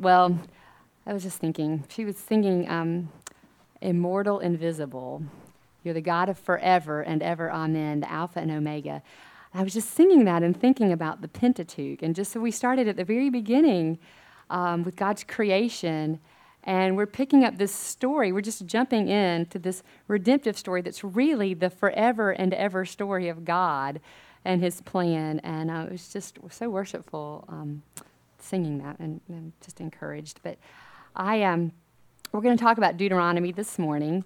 Well, I was just thinking, she was singing um, Immortal, Invisible. You're the God of forever and ever, amen, the Alpha and Omega. I was just singing that and thinking about the Pentateuch. And just so we started at the very beginning um, with God's creation. And we're picking up this story. We're just jumping into this redemptive story that's really the forever and ever story of God and His plan. And uh, it was just so worshipful um, singing that and, and, just encouraged. But I um, we're going to talk about Deuteronomy this morning.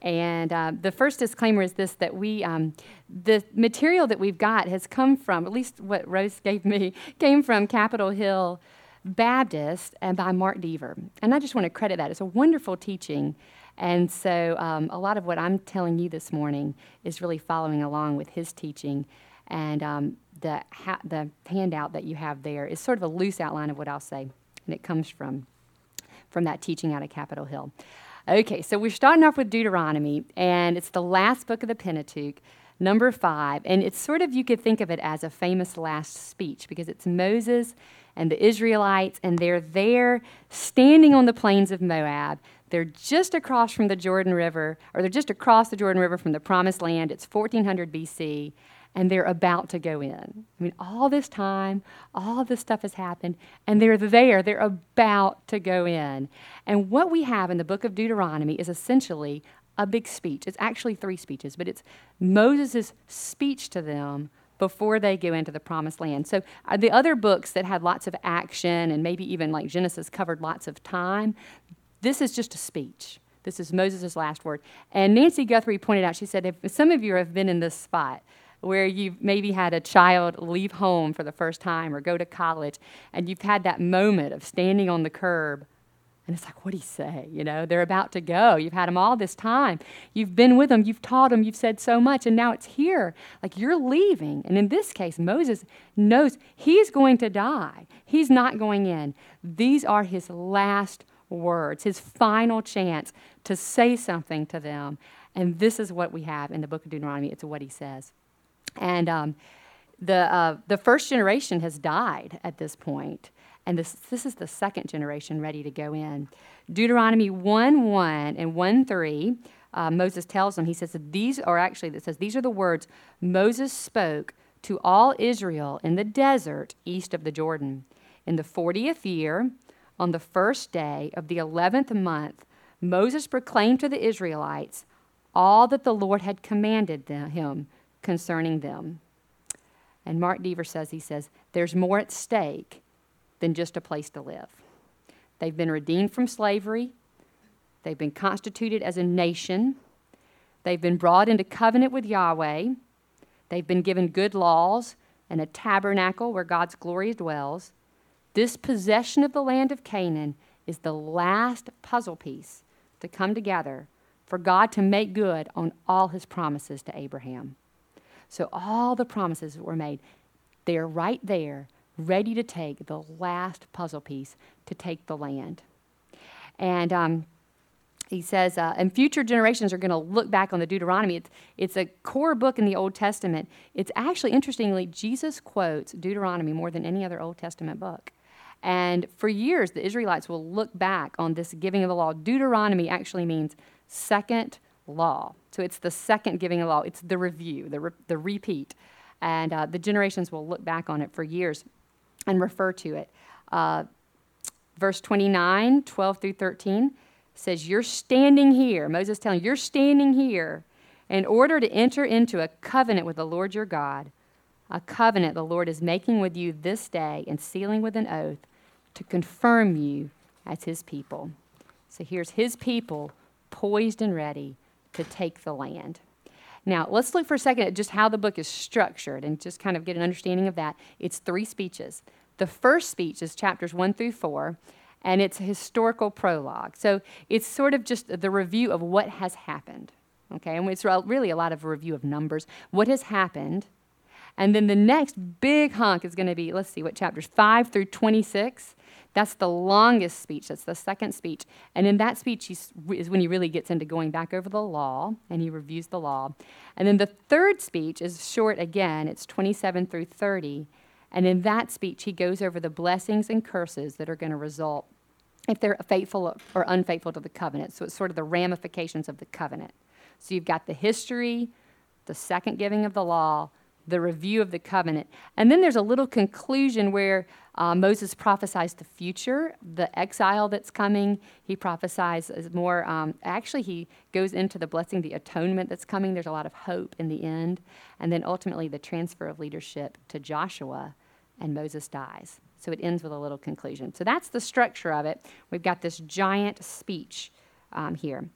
And uh, the first disclaimer is this that we, um, the material that we've got has come from, at least what Rose gave me, came from Capitol Hill Baptist and by Mark Dever. And I just want to credit that. It's a wonderful teaching. And so um, a lot of what I'm telling you this morning is really following along with his teaching. And um, the, ha- the handout that you have there is sort of a loose outline of what I'll say. And it comes from, from that teaching out of Capitol Hill. Okay, so we're starting off with Deuteronomy, and it's the last book of the Pentateuch, number five. And it's sort of, you could think of it as a famous last speech because it's Moses and the Israelites, and they're there standing on the plains of Moab. They're just across from the Jordan River, or they're just across the Jordan River from the Promised Land. It's 1400 BC, and they're about to go in. I mean, all this time, all this stuff has happened, and they're there. They're about to go in. And what we have in the book of Deuteronomy is essentially a big speech. It's actually three speeches, but it's Moses' speech to them before they go into the promised land. So uh, the other books that had lots of action and maybe even like Genesis covered lots of time, this is just a speech. This is Moses' last word. And Nancy Guthrie pointed out, she said, if some of you have been in this spot where you've maybe had a child leave home for the first time or go to college, and you've had that moment of standing on the curb and it's like, what do you say? You know, they're about to go. You've had them all this time. You've been with them. You've taught them. You've said so much. And now it's here. Like you're leaving. And in this case, Moses knows he's going to die. He's not going in. These are his last words, his final chance to say something to them. And this is what we have in the book of Deuteronomy. It's what he says. And um, the, uh, the first generation has died at this. And this, this is the second generation ready to go in. Deuteronomy 1 1 and 1 3, uh, Moses tells them, he says, these are actually, that says, these are the words Moses spoke to all Israel in the desert east of the Jordan. In the 40th year, on the first day of the 11th month, Moses proclaimed to the Israelites all that the Lord had commanded them, him concerning them. And Mark Dever says, he says, there's more at stake than just a place to live. They've been redeemed from slavery, they've been constituted as a nation, they've been brought into covenant with Yahweh, they've been given good laws and a tabernacle where God's glory dwells. This possession of the land of Canaan is the last puzzle piece to come together for God to make good on all his promises to Abraham. So, all the promises that were made, they're right there ready to take the last puzzle piece to take the land. And um, he says, uh, and future generations are going to look back on the Deuteronomy. It's, it's a core book in the Old Testament. It's actually, interestingly, Jesus quotes Deuteronomy more than any other Old Testament book. And for years, the Israelites will look back on this giving of the law. Deuteronomy actually means second law. So it's the second giving of law, it's the review, the, re- the repeat. And uh, the generations will look back on it for years and refer to it. Uh, verse 29, 12 through 13 says, You're standing here. Moses telling you, You're standing here in order to enter into a covenant with the Lord your God, a covenant the Lord is making with you this day and sealing with an oath to confirm you as his people. So here's his people poised and ready to take the land. Now, let's look for a second at just how the book is structured and just kind of get an understanding of that. It's three speeches. The first speech is chapters one through four, and it's a historical prologue. So it's sort of just the review of what has happened. Okay, and it's really a lot of a review of numbers, what has happened. And then the next big hunk is going to be, let's see, what chapters, 5 through 26. That's the longest speech. That's the second speech. And in that speech is when he really gets into going back over the law and he reviews the law. And then the third speech is short again, it's 27 through 30. And in that speech, he goes over the blessings and curses that are going to result if they're faithful or unfaithful to the covenant. So it's sort of the ramifications of the covenant. So you've got the history, the second giving of the law, the review of the covenant. And then there's a little conclusion where uh, Moses prophesies the future, the exile that's coming. He prophesies more, um, actually, he goes into the blessing, the atonement that's coming. There's a lot of hope in the end. And then ultimately, the transfer of leadership to Joshua, and Moses dies. So it ends with a little conclusion. So that's the structure of it. We've got this giant speech um, here.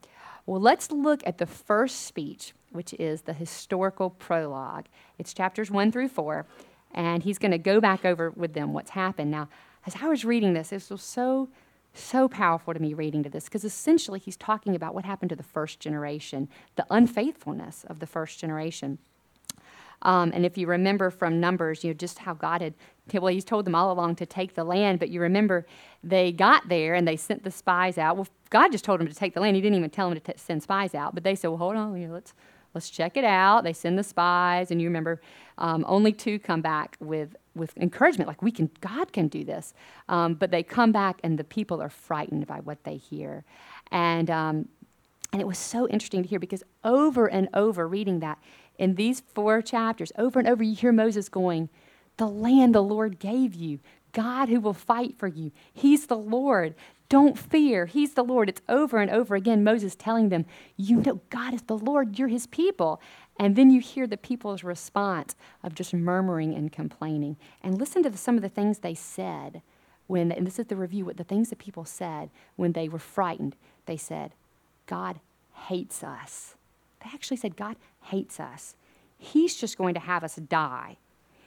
Well, let's look at the first speech, which is the historical prologue. It's chapters one through four, and he's going to go back over with them what's happened. Now, as I was reading this, it was so, so powerful to me reading to this because essentially he's talking about what happened to the first generation, the unfaithfulness of the first generation. Um, and if you remember from Numbers, you know, just how God had, well, He's told them all along to take the land, but you remember they got there and they sent the spies out. Well, God just told them to take the land. He didn't even tell them to t- send spies out, but they said, well, hold on, you know, let's, let's check it out. They send the spies, and you remember um, only two come back with, with encouragement, like we can, God can do this. Um, but they come back, and the people are frightened by what they hear. And, um, and it was so interesting to hear because over and over reading that, in these four chapters, over and over, you hear Moses going, The land the Lord gave you, God who will fight for you. He's the Lord. Don't fear. He's the Lord. It's over and over again, Moses telling them, You know, God is the Lord. You're his people. And then you hear the people's response of just murmuring and complaining. And listen to the, some of the things they said when, and this is the review, what the things that people said when they were frightened. They said, God hates us. They actually said, God hates us. He's just going to have us die.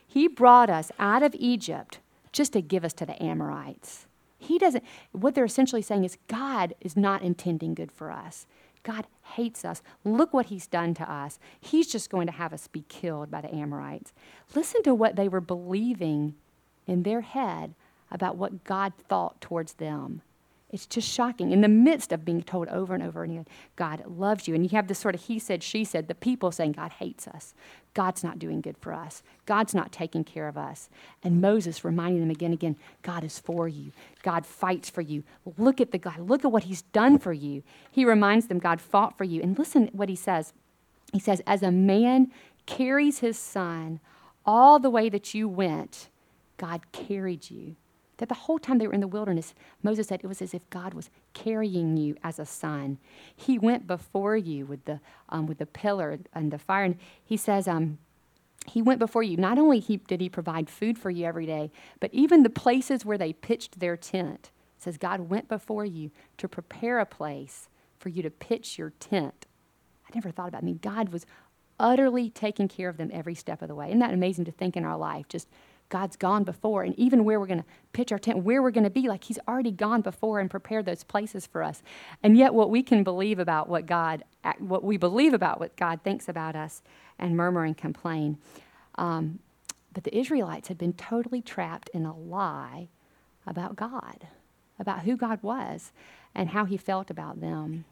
He brought us out of Egypt just to give us to the Amorites. He doesn't, what they're essentially saying is God is not intending good for us. God hates us. Look what he's done to us. He's just going to have us be killed by the Amorites. Listen to what they were believing in their head about what God thought towards them. It's just shocking. In the midst of being told over and over again, God loves you, and you have this sort of he said, she said, the people saying, God hates us. God's not doing good for us. God's not taking care of us. And Moses reminding them again and again, God is for you. God fights for you. Look at the God. Look at what he's done for you. He reminds them God fought for you. And listen what he says. He says, As a man carries his son all the way that you went, God carried you. That the whole time they were in the wilderness, Moses said it was as if God was carrying you as a son. He went before you with the, um, with the pillar and the fire. And he says, um, he went before you. Not only he, did he provide food for you every day, but even the places where they pitched their tent. It says God went before you to prepare a place for you to pitch your tent. I never thought about it. I mean, God was utterly taking care of them every step of the way. Isn't that amazing to think in our life? Just God's gone before, and even where we're going to pitch our tent, where we're going to be, like He's already gone before and prepared those places for us. And yet, what we can believe about what God, what we believe about what God thinks about us, and murmur and complain. Um, but the Israelites had been totally trapped in a lie about God, about who God was, and how He felt about them.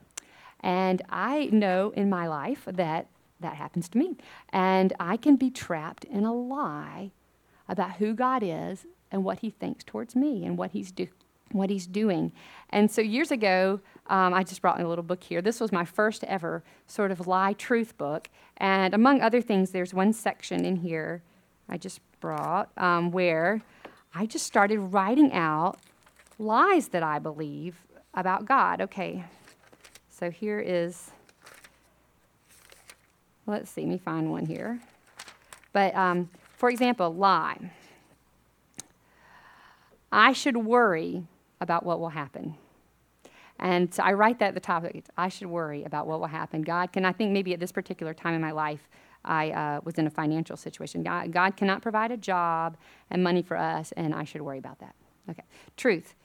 And I know in my life that that happens to me. And I can be trapped in a lie about who God is and what He thinks towards me and what He's do- what He's doing. And so years ago, um, I just brought in a little book here. This was my first ever sort of lie truth book, and among other things, there's one section in here I just brought um, where I just started writing out lies that I believe about God. Okay, so here is. Let's see, me find one here. But um, for example, lie. I should worry about what will happen. And so I write that at the top. I should worry about what will happen. God can, I think maybe at this particular time in my life, I uh, was in a financial situation. God, God cannot provide a job and money for us, and I should worry about that. Okay. Truth.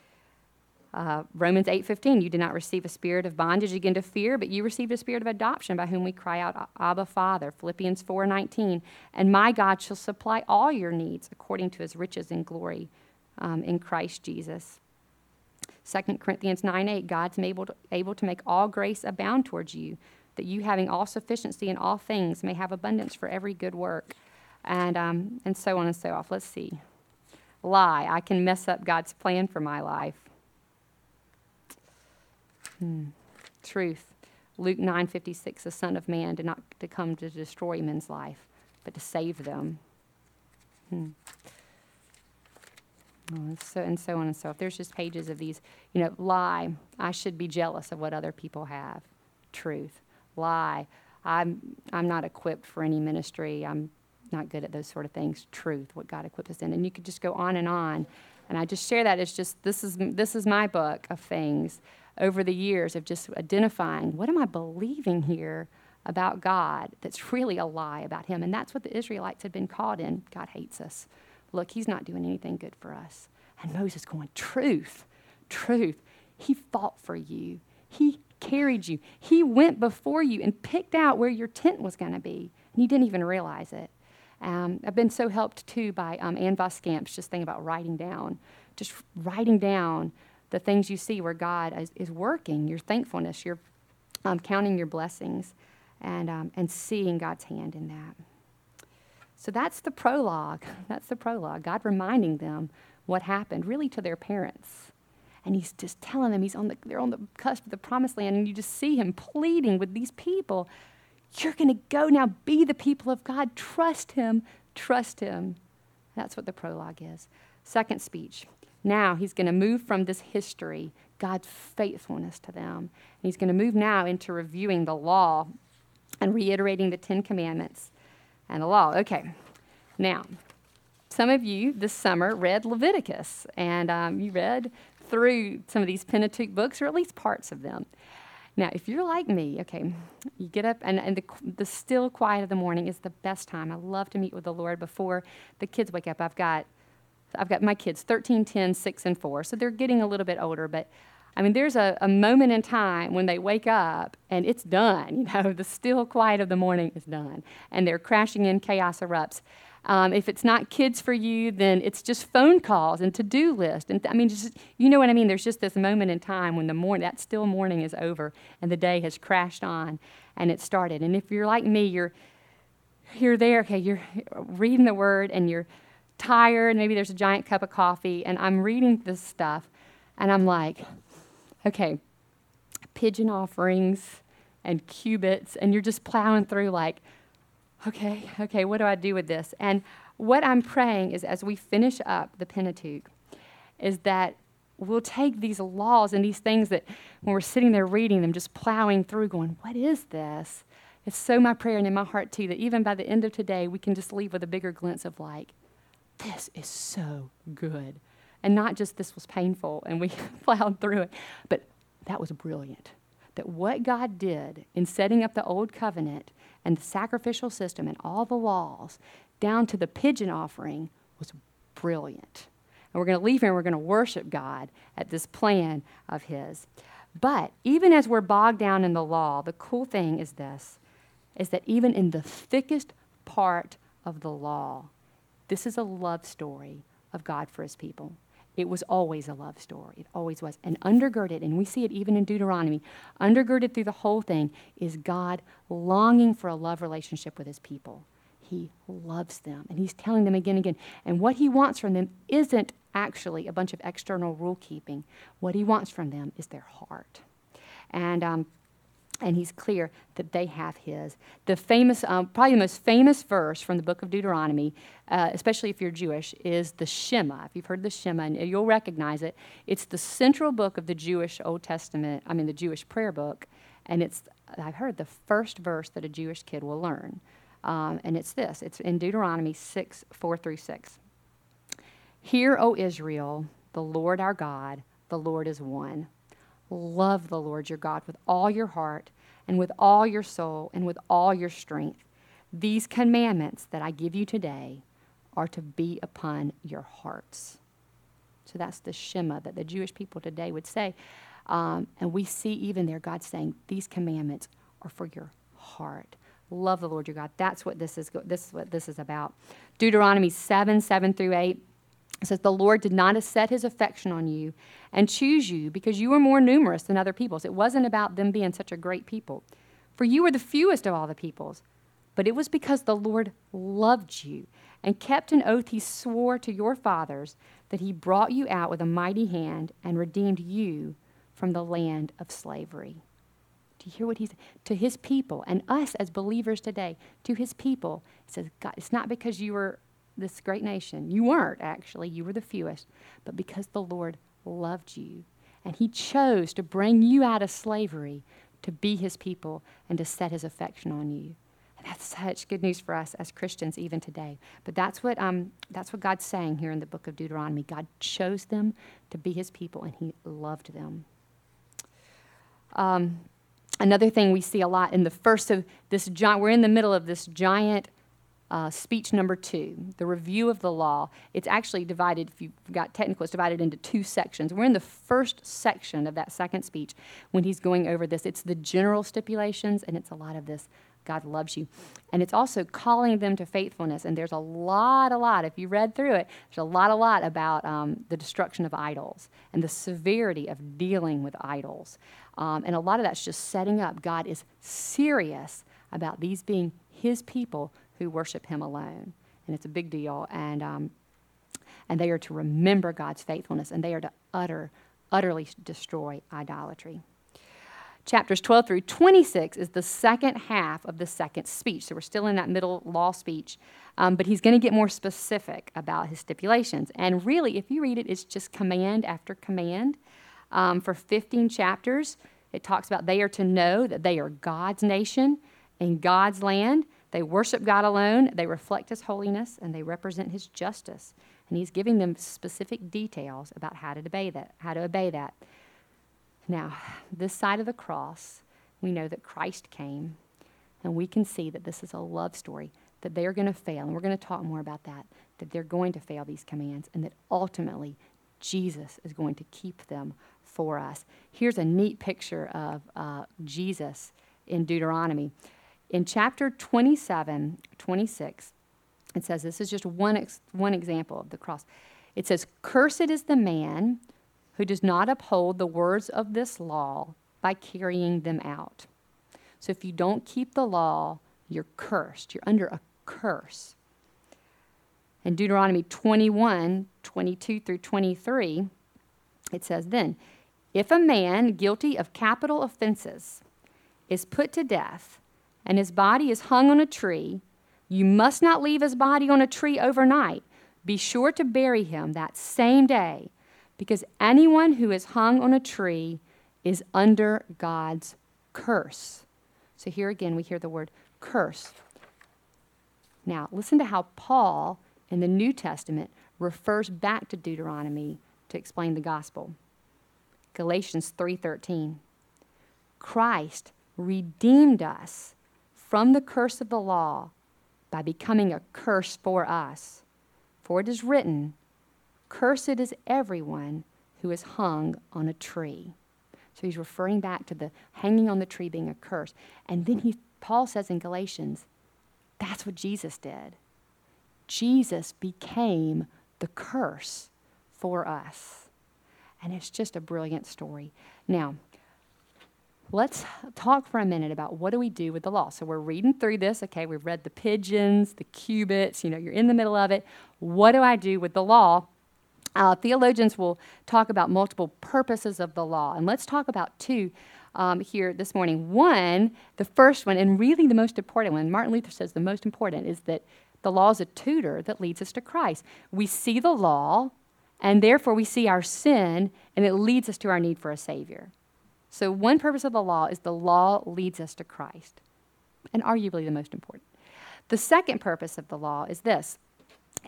Uh, Romans 8:15, you did not receive a spirit of bondage again to fear, but you received a spirit of adoption by whom we cry out, Abba, Father. Philippians 4:19, and my God shall supply all your needs according to his riches and glory um, in Christ Jesus. 2 Corinthians 9:8, God's able to, able to make all grace abound towards you, that you having all sufficiency in all things may have abundance for every good work. And, um, and so on and so off. Let's see. Lie. I can mess up God's plan for my life. Hmm. Truth. Luke 9:56 the son of man did not to come to destroy men's life but to save them. Hmm. Oh, and so and so on and so. If there's just pages of these, you know, lie. I should be jealous of what other people have. Truth. Lie. I'm I'm not equipped for any ministry. I'm not good at those sort of things. Truth. What God equipped us in. And you could just go on and on. And I just share that as just this is this is my book of things over the years of just identifying what am I believing here about God that's really a lie about Him. And that's what the Israelites had been caught in. God hates us. Look, He's not doing anything good for us. And Moses going, Truth, truth. He fought for you, He carried you, He went before you and picked out where your tent was going to be. And you didn't even realize it. Um, I've been so helped too by um, Ann Voskamp's just thing about writing down, just writing down the things you see where God is, is working, your thankfulness, your um, counting your blessings, and, um, and seeing God's hand in that. So that's the prologue. That's the prologue. God reminding them what happened, really to their parents. And he's just telling them he's on the, they're on the cusp of the promised land, and you just see him pleading with these people. You're going to go now, be the people of God. Trust him, trust him. That's what the prologue is. Second speech. Now he's going to move from this history, God's faithfulness to them. And he's going to move now into reviewing the law and reiterating the Ten Commandments and the law. Okay, now, some of you this summer read Leviticus, and um, you read through some of these Pentateuch books, or at least parts of them. Now, if you're like me, okay, you get up, and, and the, the still quiet of the morning is the best time. I love to meet with the Lord before the kids wake up. I've got I've got my kids 13, 10, 6, and 4. So they're getting a little bit older, but I mean, there's a, a moment in time when they wake up and it's done. You know, the still quiet of the morning is done, and they're crashing in, chaos erupts. Um, if it's not kids for you, then it's just phone calls and to-do list, and th- I mean, just you know what I mean. There's just this moment in time when the morning, that still morning is over, and the day has crashed on, and it started. And if you're like me, you're you're there. Okay, you're reading the Word, and you're tired, maybe there's a giant cup of coffee, and I'm reading this stuff, and I'm like, okay, pigeon offerings and cubits, and you're just plowing through, like, okay, okay, what do I do with this? And what I'm praying is as we finish up the Pentateuch, is that we'll take these laws and these things that when we're sitting there reading them, just plowing through, going, what is this? It's so my prayer and in my heart too that even by the end of today, we can just leave with a bigger glimpse of like, this is so good. And not just this was painful and we plowed through it, but that was brilliant. That what God did in setting up the old covenant and the sacrificial system and all the laws down to the pigeon offering was brilliant. And we're going to leave here and we're going to worship God at this plan of His. But even as we're bogged down in the law, the cool thing is this is that even in the thickest part of the law, this is a love story of God for his people. It was always a love story. It always was. And undergirded, and we see it even in Deuteronomy, undergirded through the whole thing is God longing for a love relationship with his people. He loves them, and he's telling them again and again. And what he wants from them isn't actually a bunch of external rule keeping. What he wants from them is their heart. And um, and he's clear that they have his. The famous, um, probably the most famous verse from the book of Deuteronomy, uh, especially if you're Jewish, is the Shema. If you've heard the Shema, and you'll recognize it. It's the central book of the Jewish Old Testament, I mean, the Jewish prayer book, and it's, I've heard, the first verse that a Jewish kid will learn. Um, and it's this it's in Deuteronomy 6 4 through 6. Hear, O Israel, the Lord our God, the Lord is one. Love the Lord your God with all your heart and with all your soul and with all your strength. These commandments that I give you today are to be upon your hearts. So that's the Shema that the Jewish people today would say. Um, and we see even there God saying, These commandments are for your heart. Love the Lord your God. That's what this is, this is what this is about. Deuteronomy 7 7 through 8 it says, The Lord did not set his affection on you and choose you because you were more numerous than other peoples. It wasn't about them being such a great people, for you were the fewest of all the peoples. But it was because the Lord loved you and kept an oath he swore to your fathers that he brought you out with a mighty hand and redeemed you from the land of slavery. Do you hear what He he's to his people and us as believers today? To his people, he says, God, it's not because you were this great nation. You weren't actually. You were the fewest, but because the Lord loved you and he chose to bring you out of slavery to be his people and to set his affection on you. And that's such good news for us as Christians even today. But that's what, um, that's what God's saying here in the book of Deuteronomy. God chose them to be his people and he loved them. Um, another thing we see a lot in the first of this giant, we're in the middle of this giant uh, speech number two, the review of the law. It's actually divided, if you've got technical, it's divided into two sections. We're in the first section of that second speech when he's going over this. It's the general stipulations, and it's a lot of this God loves you. And it's also calling them to faithfulness. And there's a lot, a lot, if you read through it, there's a lot, a lot about um, the destruction of idols and the severity of dealing with idols. Um, and a lot of that's just setting up God is serious about these being his people who worship him alone. And it's a big deal. And, um, and they are to remember God's faithfulness and they are to utter, utterly destroy idolatry. Chapters 12 through 26 is the second half of the second speech. So we're still in that middle law speech. Um, but he's going to get more specific about his stipulations. And really, if you read it, it's just command after command. Um, for 15 chapters, it talks about they are to know that they are God's nation in God's land. They worship God alone, they reflect His holiness, and they represent His justice. And He's giving them specific details about how to obey that. How to obey that. Now, this side of the cross, we know that Christ came, and we can see that this is a love story, that they're going to fail, and we're going to talk more about that, that they're going to fail these commands, and that ultimately Jesus is going to keep them for us. Here's a neat picture of uh, Jesus in Deuteronomy. In chapter 27, 26, it says this is just one, ex- one example of the cross. It says, Cursed is the man who does not uphold the words of this law by carrying them out. So if you don't keep the law, you're cursed. You're under a curse. In Deuteronomy 21, 22 through 23, it says, Then, if a man guilty of capital offenses is put to death, and his body is hung on a tree, you must not leave his body on a tree overnight. Be sure to bury him that same day, because anyone who is hung on a tree is under God's curse. So here again, we hear the word curse. Now, listen to how Paul in the New Testament refers back to Deuteronomy to explain the gospel. Galatians 3:13. Christ redeemed us from the curse of the law by becoming a curse for us. For it is written, Cursed is everyone who is hung on a tree. So he's referring back to the hanging on the tree being a curse. And then he, Paul says in Galatians, that's what Jesus did. Jesus became the curse for us. And it's just a brilliant story. Now, let's talk for a minute about what do we do with the law. So we're reading through this. Okay, we've read the pigeons, the cubits, you know, you're in the middle of it. What do I do with the law? Uh, theologians will talk about multiple purposes of the law. And let's talk about two um, here this morning. One, the first one, and really the most important one, Martin Luther says the most important, is that the law is a tutor that leads us to Christ. We see the law, and therefore we see our sin, and it leads us to our need for a Savior. So, one purpose of the law is the law leads us to Christ, and arguably the most important. The second purpose of the law is this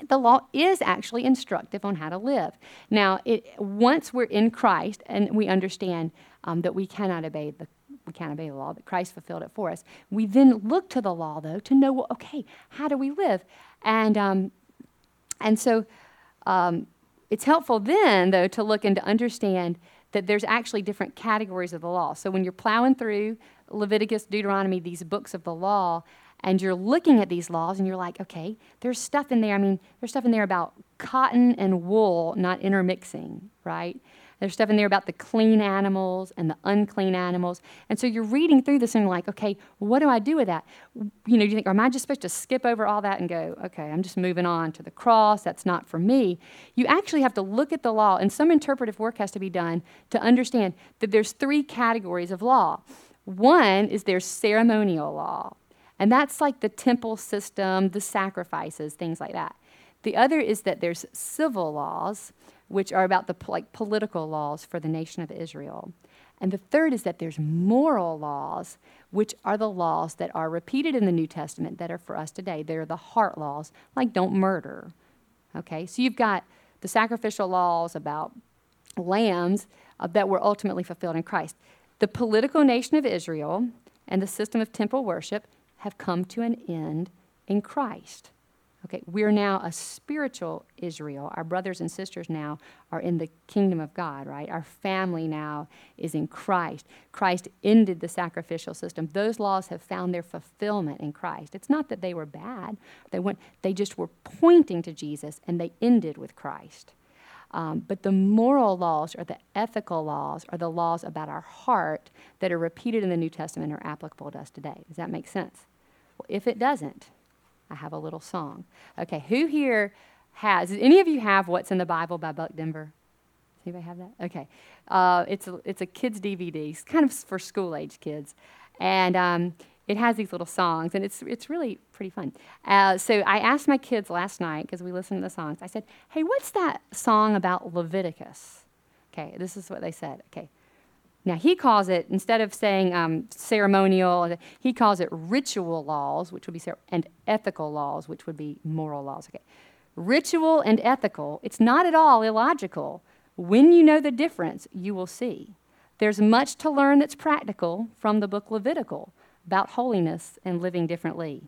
the law is actually instructive on how to live. Now, it, once we're in Christ and we understand um, that we cannot obey the we can't obey the law, but Christ fulfilled it for us. We then look to the law, though, to know, well, okay, how do we live? And um, and so um, it's helpful then, though, to look and to understand that there's actually different categories of the law. So when you're plowing through Leviticus, Deuteronomy, these books of the law, and you're looking at these laws and you're like, okay, there's stuff in there. I mean, there's stuff in there about cotton and wool not intermixing, right? There's stuff in there about the clean animals and the unclean animals. And so you're reading through this and you're like, okay, what do I do with that? You know, do you think, am I just supposed to skip over all that and go, okay, I'm just moving on to the cross. That's not for me. You actually have to look at the law, and some interpretive work has to be done to understand that there's three categories of law. One is there's ceremonial law, and that's like the temple system, the sacrifices, things like that. The other is that there's civil laws, which are about the like political laws for the nation of Israel. And the third is that there's moral laws, which are the laws that are repeated in the New Testament that are for us today. They're the heart laws, like don't murder. Okay, so you've got the sacrificial laws about lambs uh, that were ultimately fulfilled in Christ. The political nation of Israel and the system of temple worship have come to an end in Christ. Okay, we're now a spiritual Israel. Our brothers and sisters now are in the kingdom of God, right? Our family now is in Christ. Christ ended the sacrificial system. Those laws have found their fulfillment in Christ. It's not that they were bad. They went they just were pointing to Jesus and they ended with Christ. Um, but the moral laws or the ethical laws are the laws about our heart that are repeated in the New Testament are applicable to us today. Does that make sense? Well, if it doesn't, I have a little song. Okay, who here has, any of you have What's in the Bible by Buck Denver? Does anybody have that? Okay. Uh, it's, a, it's a kid's DVD. It's kind of for school age kids. And um, it has these little songs, and it's, it's really pretty fun. Uh, so I asked my kids last night, because we listened to the songs, I said, hey, what's that song about Leviticus? Okay, this is what they said. Okay, now, he calls it, instead of saying um, ceremonial, he calls it ritual laws, which would be, and ethical laws, which would be moral laws. Okay. Ritual and ethical, it's not at all illogical. When you know the difference, you will see. There's much to learn that's practical from the book Levitical about holiness and living differently.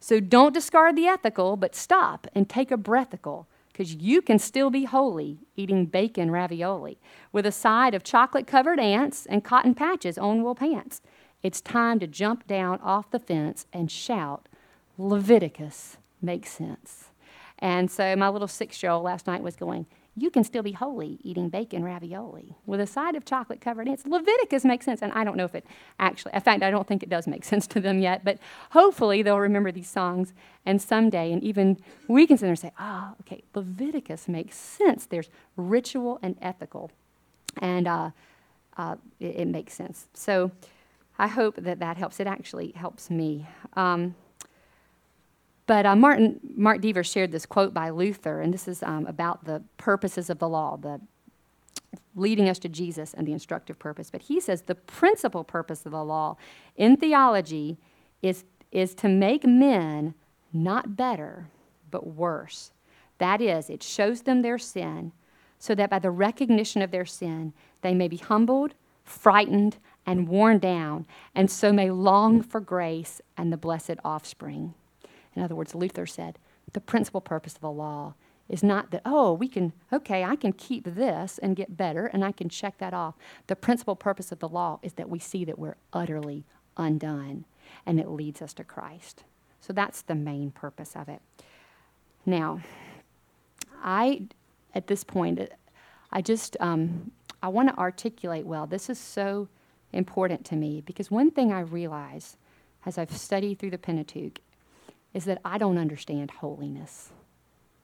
So don't discard the ethical, but stop and take a breathical because you can still be holy eating bacon ravioli with a side of chocolate covered ants and cotton patches on wool pants. It's time to jump down off the fence and shout, Leviticus makes sense. And so my little six year old last night was going, you can still be holy eating bacon ravioli with a side of chocolate covered ants. Leviticus makes sense, and I don't know if it actually, in fact, I don't think it does make sense to them yet, but hopefully they'll remember these songs, and someday, and even we can sit there and say, ah, oh, okay, Leviticus makes sense. There's ritual and ethical, and uh, uh, it, it, makes sense. So I hope that that helps. It actually helps me. Um, but uh, Martin, Mark Dever shared this quote by Luther, and this is um, about the purposes of the law, the leading us to Jesus and the instructive purpose. But he says the principal purpose of the law in theology is, is to make men not better, but worse. That is, it shows them their sin, so that by the recognition of their sin, they may be humbled, frightened, and worn down, and so may long for grace and the blessed offspring. In other words, Luther said, the principal purpose of the law is not that, oh, we can, okay, I can keep this and get better and I can check that off. The principal purpose of the law is that we see that we're utterly undone and it leads us to Christ. So that's the main purpose of it. Now, I, at this point, I just, um, I want to articulate well. This is so important to me because one thing I realize as I've studied through the Pentateuch is that I don't understand holiness.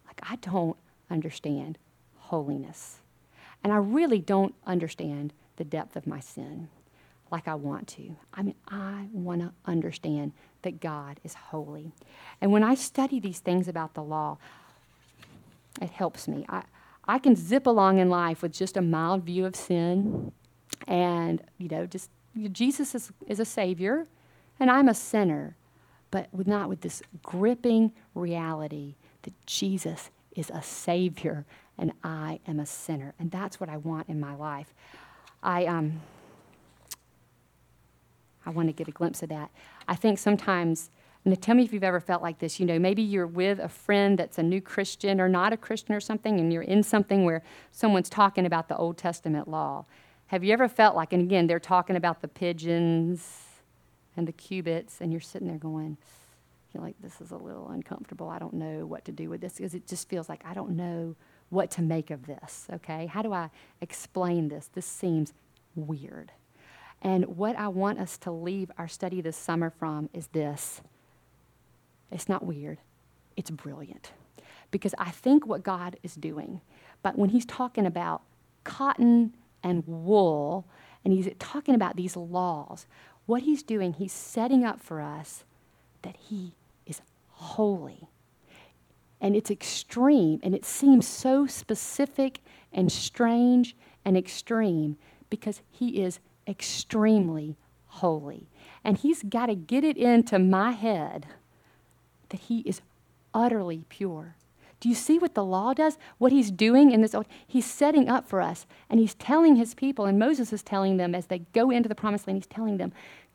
Like, I don't understand holiness. And I really don't understand the depth of my sin like I want to. I mean, I want to understand that God is holy. And when I study these things about the law, it helps me. I, I can zip along in life with just a mild view of sin and, you know, just Jesus is, is a savior and I'm a sinner but with not with this gripping reality that Jesus is a Savior and I am a sinner. And that's what I want in my life. I, um, I want to get a glimpse of that. I think sometimes, and tell me if you've ever felt like this, you know, maybe you're with a friend that's a new Christian or not a Christian or something, and you're in something where someone's talking about the Old Testament law. Have you ever felt like, and again, they're talking about the pigeons and the cubits, and you're sitting there going, you're like, this is a little uncomfortable. I don't know what to do with this because it just feels like I don't know what to make of this, okay? How do I explain this? This seems weird. And what I want us to leave our study this summer from is this it's not weird, it's brilliant. Because I think what God is doing, but when He's talking about cotton and wool, and He's talking about these laws, what He's doing, He's setting up for us that He is holy. And it's extreme, and it seems so specific and strange and extreme because He is extremely holy. And He's got to get it into my head that He is utterly pure. Do you see what the law does? What he's doing in this old, he's setting up for us and he's telling his people, and Moses is telling them as they go into the promised land, he's telling them,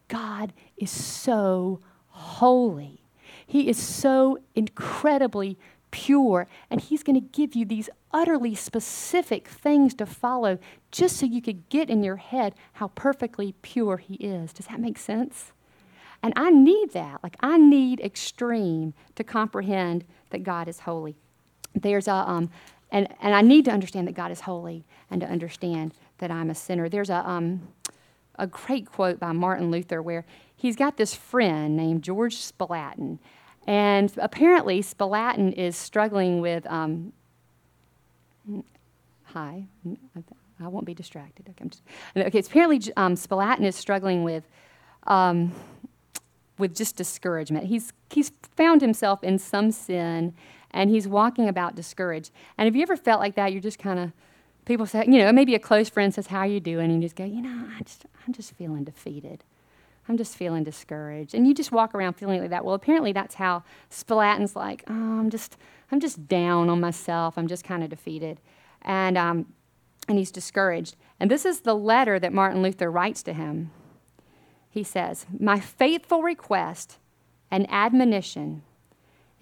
God is so holy. He is so incredibly pure, and He's going to give you these utterly specific things to follow just so you could get in your head how perfectly pure He is. Does that make sense? And I need that. Like, I need extreme to comprehend that God is holy. There's a, um, and, and I need to understand that God is holy and to understand that I'm a sinner. There's a, um, a great quote by Martin Luther where he's got this friend named George Spalatin, and apparently, Spalatin is struggling with. Um, hi, I won't be distracted. Okay, just, okay it's apparently um, Spalatin is struggling with. Um, with just discouragement. He's, he's found himself in some sin and he's walking about discouraged. And have you ever felt like that? You're just kind of, people say, you know, maybe a close friend says, How are you doing? And you just go, You know, I just, I'm just feeling defeated. I'm just feeling discouraged. And you just walk around feeling like that. Well, apparently that's how Spalatin's like, oh, I'm just, I'm just down on myself. I'm just kind of defeated. And, um, and he's discouraged. And this is the letter that Martin Luther writes to him. He says, My faithful request and admonition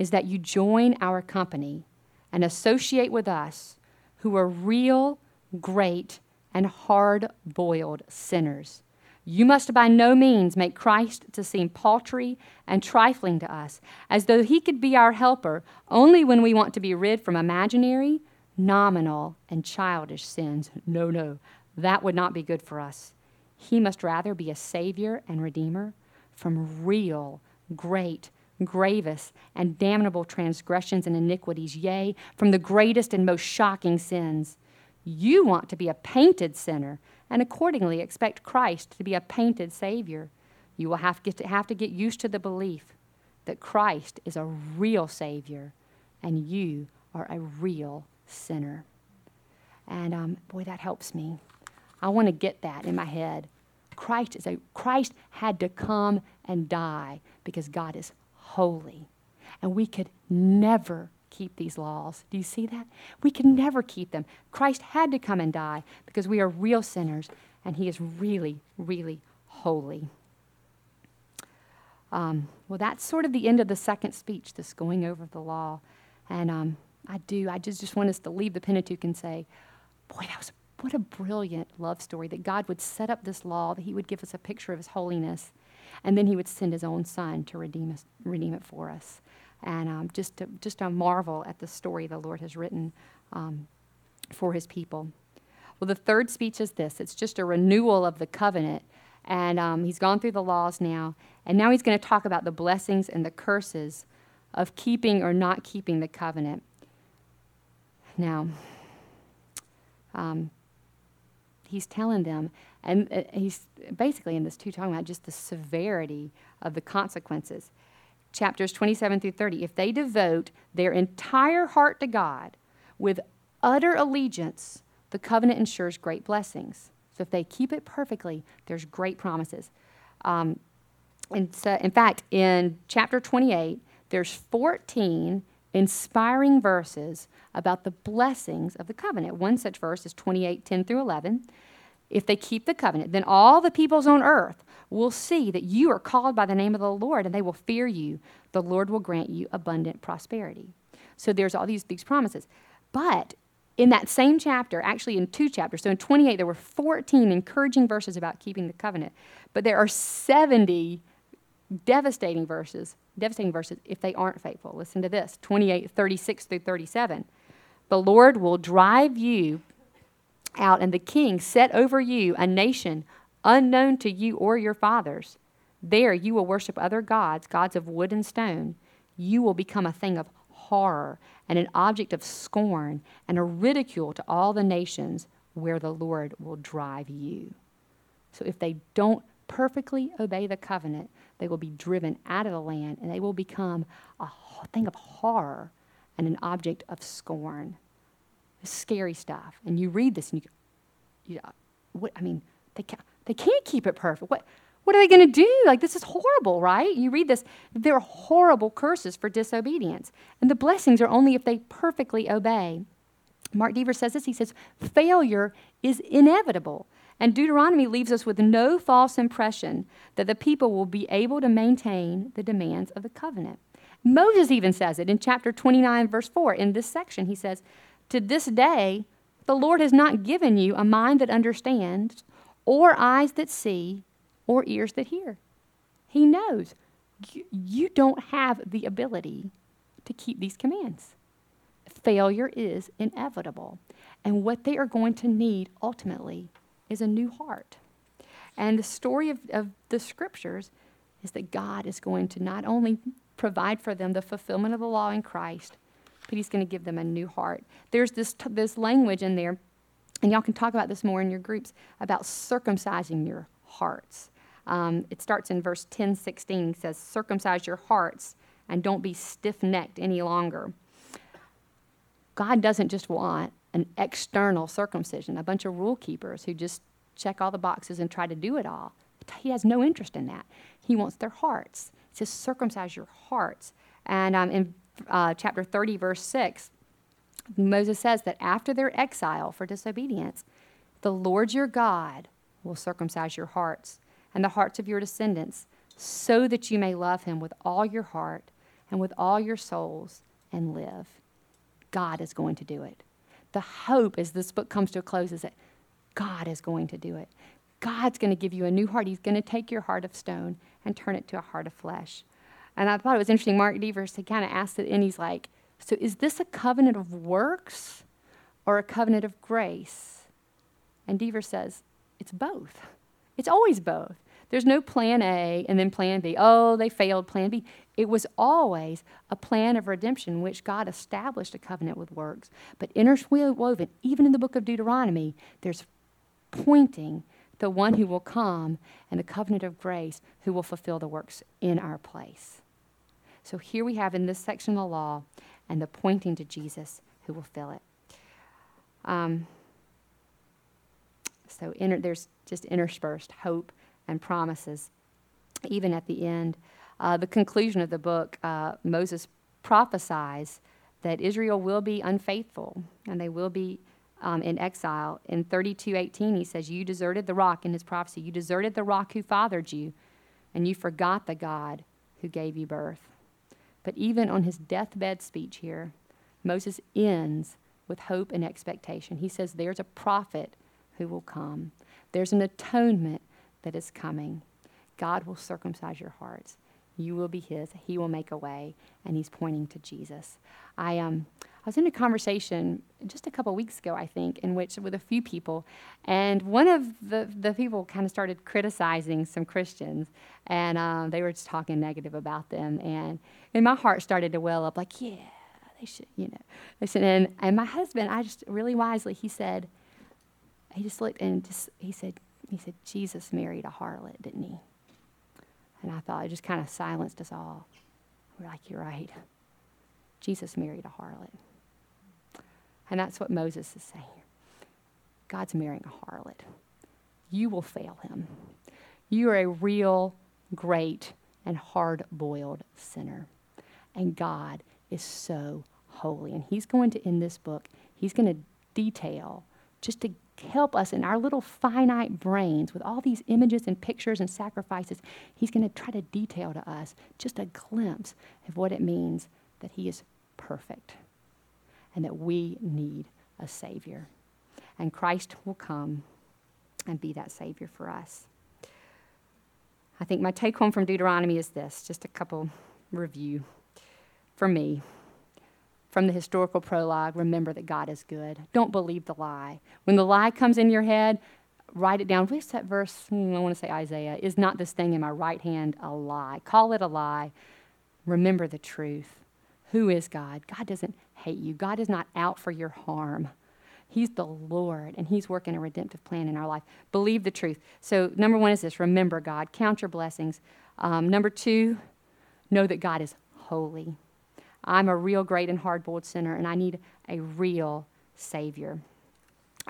is that you join our company and associate with us who are real, great, and hard boiled sinners you must by no means make Christ to seem paltry and trifling to us, as though he could be our helper only when we want to be rid from imaginary, nominal, and childish sins. No, no, that would not be good for us. He must rather be a Savior and Redeemer from real, great, gravest, and damnable transgressions and iniquities, yea, from the greatest and most shocking sins. You want to be a painted sinner and accordingly expect Christ to be a painted Savior. You will have to, get have to get used to the belief that Christ is a real Savior and you are a real sinner. And um, boy, that helps me. I want to get that in my head. Christ is a Christ had to come and die because God is holy. And we could never keep these laws. Do you see that? We can never keep them. Christ had to come and die because we are real sinners and he is really, really holy. Um, well, that's sort of the end of the second speech, this going over the law. And um, I do, I just, just want us to leave the Pentateuch and say, boy, that was what a brilliant love story that God would set up this law, that he would give us a picture of his holiness, and then he would send his own son to redeem, us, redeem it for us and um, just to, just to marvel at the story the Lord has written um, for His people. Well, the third speech is this: it's just a renewal of the covenant, and um, he's gone through the laws now, and now he's going to talk about the blessings and the curses of keeping or not keeping the covenant. Now, um, he's telling them, and uh, he's basically in this too talking about just the severity of the consequences chapters 27 through 30, if they devote their entire heart to God with utter allegiance, the covenant ensures great blessings. So if they keep it perfectly, there's great promises. Um, and so, in fact, in chapter 28, there's 14 inspiring verses about the blessings of the covenant. One such verse is 28, 10 through 11. If they keep the covenant, then all the peoples on earth will see that you are called by the name of the Lord and they will fear you. The Lord will grant you abundant prosperity. So there's all these, these promises. But in that same chapter, actually in two chapters, so in 28, there were 14 encouraging verses about keeping the covenant. But there are 70 devastating verses, devastating verses if they aren't faithful. Listen to this 28, 36 through 37. The Lord will drive you out, and the king set over you a nation unknown to you or your fathers. There you will worship other gods, gods of wood and stone. You will become a thing of horror and an object of scorn and a ridicule to all the nations where the Lord will drive you. So if they don't perfectly obey the covenant, they will be driven out of the land and they will become a thing of horror and an object of scorn. Scary stuff. And you read this and you, you what, I mean, they can't, they can't keep it perfect. What, what are they going to do? Like, this is horrible, right? You read this. There are horrible curses for disobedience. And the blessings are only if they perfectly obey. Mark Dever says this. He says, failure is inevitable. And Deuteronomy leaves us with no false impression that the people will be able to maintain the demands of the covenant. Moses even says it in chapter 29, verse 4. In this section, he says, To this day, the Lord has not given you a mind that understands, or eyes that see, or ears that hear. He knows you don't have the ability to keep these commands. Failure is inevitable. And what they are going to need ultimately is a new heart. And the story of, of the scriptures is that God is going to not only provide for them the fulfillment of the law in Christ, but He's going to give them a new heart. There's this, t- this language in there, and y'all can talk about this more in your groups, about circumcising your hearts. Um, it starts in verse 10 16. It says, Circumcise your hearts and don't be stiff necked any longer. God doesn't just want an external circumcision, a bunch of rule keepers who just check all the boxes and try to do it all. He has no interest in that. He wants their hearts. He says, circumcise your hearts. And um, in uh, chapter 30, verse 6, Moses says that after their exile for disobedience, the Lord your God will circumcise your hearts and the hearts of your descendants, so that you may love him with all your heart and with all your souls and live. God is going to do it. The hope as this book comes to a close is that God is going to do it. God's going to give you a new heart. He's going to take your heart of stone and turn it to a heart of flesh. And I thought it was interesting. Mark Devers, he kind of asked it, and he's like, So is this a covenant of works or a covenant of grace? And Devers says, It's both. It's always both. There's no plan A and then plan B. Oh, they failed, plan B. It was always a plan of redemption which God established a covenant with works. But interwoven, even in the book of Deuteronomy, there's pointing the one who will come and the covenant of grace who will fulfill the works in our place. So here we have in this section of the law and the pointing to Jesus who will fill it. Um, so inter, there's just interspersed hope and promises, even at the end. Uh, the conclusion of the book, uh, Moses prophesies that Israel will be unfaithful and they will be um, in exile. In 32:18, he says, "You deserted the rock." In his prophecy, you deserted the rock who fathered you, and you forgot the God who gave you birth. But even on his deathbed speech here, Moses ends with hope and expectation. He says, "There's a prophet who will come. There's an atonement that is coming. God will circumcise your hearts. You will be His. He will make a way, and He's pointing to Jesus. I um, I was in a conversation just a couple weeks ago, I think, in which with a few people, and one of the, the people kind of started criticizing some Christians, and um, they were just talking negative about them, and and my heart started to well up, like, yeah, they should, you know. Listen, and and my husband, I just really wisely, he said, he just looked and just he said, he said, Jesus married a harlot, didn't he? And I thought it just kind of silenced us all. We're like, you're right. Jesus married a harlot. And that's what Moses is saying. God's marrying a harlot. You will fail him. You are a real, great, and hard boiled sinner. And God is so holy. And He's going to, in this book, He's going to detail, just to help us in our little finite brains with all these images and pictures and sacrifices. He's going to try to detail to us just a glimpse of what it means that He is perfect and that we need a Savior. And Christ will come and be that Savior for us. I think my take home from Deuteronomy is this just a couple review for me. From the historical prologue, remember that God is good. Don't believe the lie. When the lie comes in your head, write it down. What's that verse? Hmm, I want to say Isaiah. Is not this thing in my right hand a lie? Call it a lie. Remember the truth. Who is God? God doesn't hate you, God is not out for your harm. He's the Lord, and He's working a redemptive plan in our life. Believe the truth. So, number one is this remember God, count your blessings. Um, number two, know that God is holy. I'm a real great and hard boiled sinner, and I need a real Savior.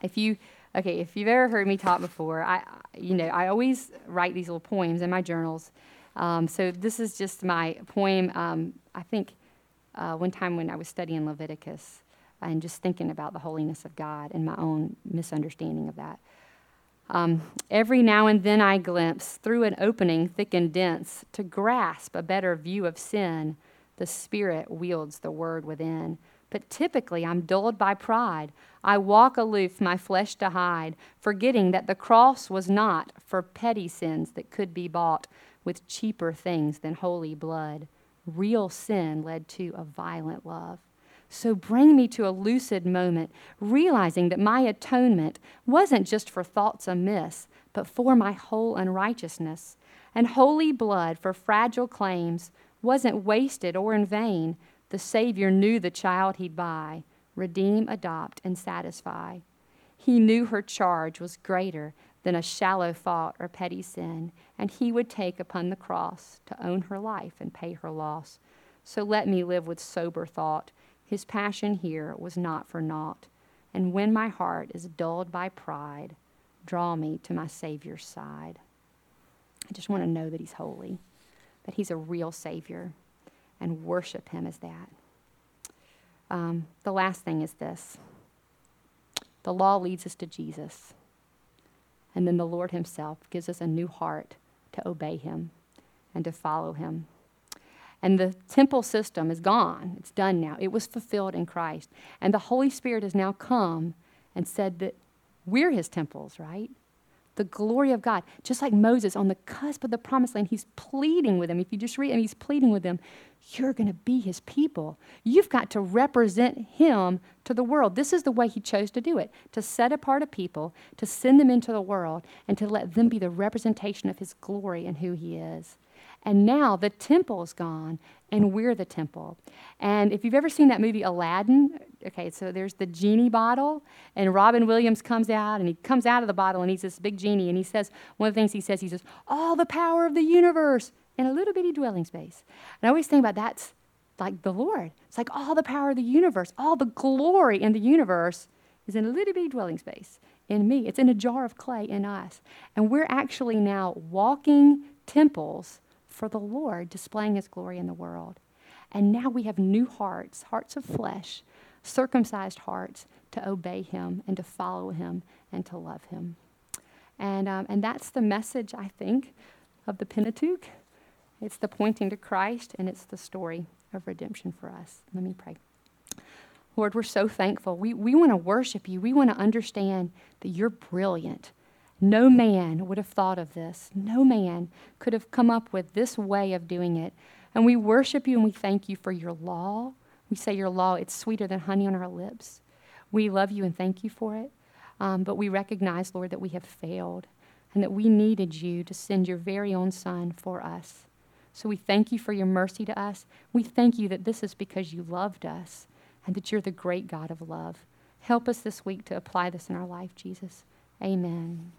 If you okay, if you've ever heard me talk before, I you know I always write these little poems in my journals. Um, so this is just my poem. Um, I think uh, one time when I was studying Leviticus and just thinking about the holiness of God and my own misunderstanding of that. Um, every now and then I glimpse through an opening thick and dense to grasp a better view of sin the Spirit wields the word within. But typically, I'm dulled by pride. I walk aloof, my flesh to hide, forgetting that the cross was not for petty sins that could be bought with cheaper things than holy blood. Real sin led to a violent love. So bring me to a lucid moment, realizing that my atonement wasn't just for thoughts amiss, but for my whole unrighteousness. And holy blood for fragile claims wasn't wasted or in vain. The Savior knew the child he'd buy, redeem, adopt, and satisfy. He knew her charge was greater than a shallow fault or petty sin, and he would take upon the cross to own her life and pay her loss. So let me live with sober thought. His passion here was not for naught. And when my heart is dulled by pride, draw me to my Savior's side. I just want to know that He's holy that He's a real Savior and worship Him as that. Um, the last thing is this the law leads us to Jesus. And then the Lord Himself gives us a new heart to obey Him and to follow Him. And the temple system is gone. It's done now. It was fulfilled in Christ. And the Holy Spirit has now come and said that we're His temples, right? The glory of God. Just like Moses on the cusp of the promised land, he's pleading with them. If you just read him, he's pleading with them, you're going to be his people. You've got to represent him to the world. This is the way he chose to do it to set apart a people, to send them into the world, and to let them be the representation of his glory and who he is. And now the temple is gone, and we're the temple. And if you've ever seen that movie Aladdin, okay, so there's the genie bottle, and Robin Williams comes out, and he comes out of the bottle, and he's this big genie, and he says, one of the things he says, he says, all the power of the universe in a little bitty dwelling space. And I always think about that's like the Lord. It's like all the power of the universe, all the glory in the universe is in a little bitty dwelling space in me. It's in a jar of clay in us. And we're actually now walking temples for the Lord, displaying his glory in the world. And now we have new hearts, hearts of flesh, circumcised hearts to obey him and to follow him and to love him. And, um, and that's the message, I think, of the Pentateuch. It's the pointing to Christ and it's the story of redemption for us. Let me pray. Lord, we're so thankful. We, we want to worship you. We want to understand that you're brilliant no man would have thought of this. No man could have come up with this way of doing it. And we worship you and we thank you for your law. We say your law, it's sweeter than honey on our lips. We love you and thank you for it. Um, but we recognize, Lord, that we have failed and that we needed you to send your very own Son for us. So we thank you for your mercy to us. We thank you that this is because you loved us and that you're the great God of love. Help us this week to apply this in our life, Jesus. Amen.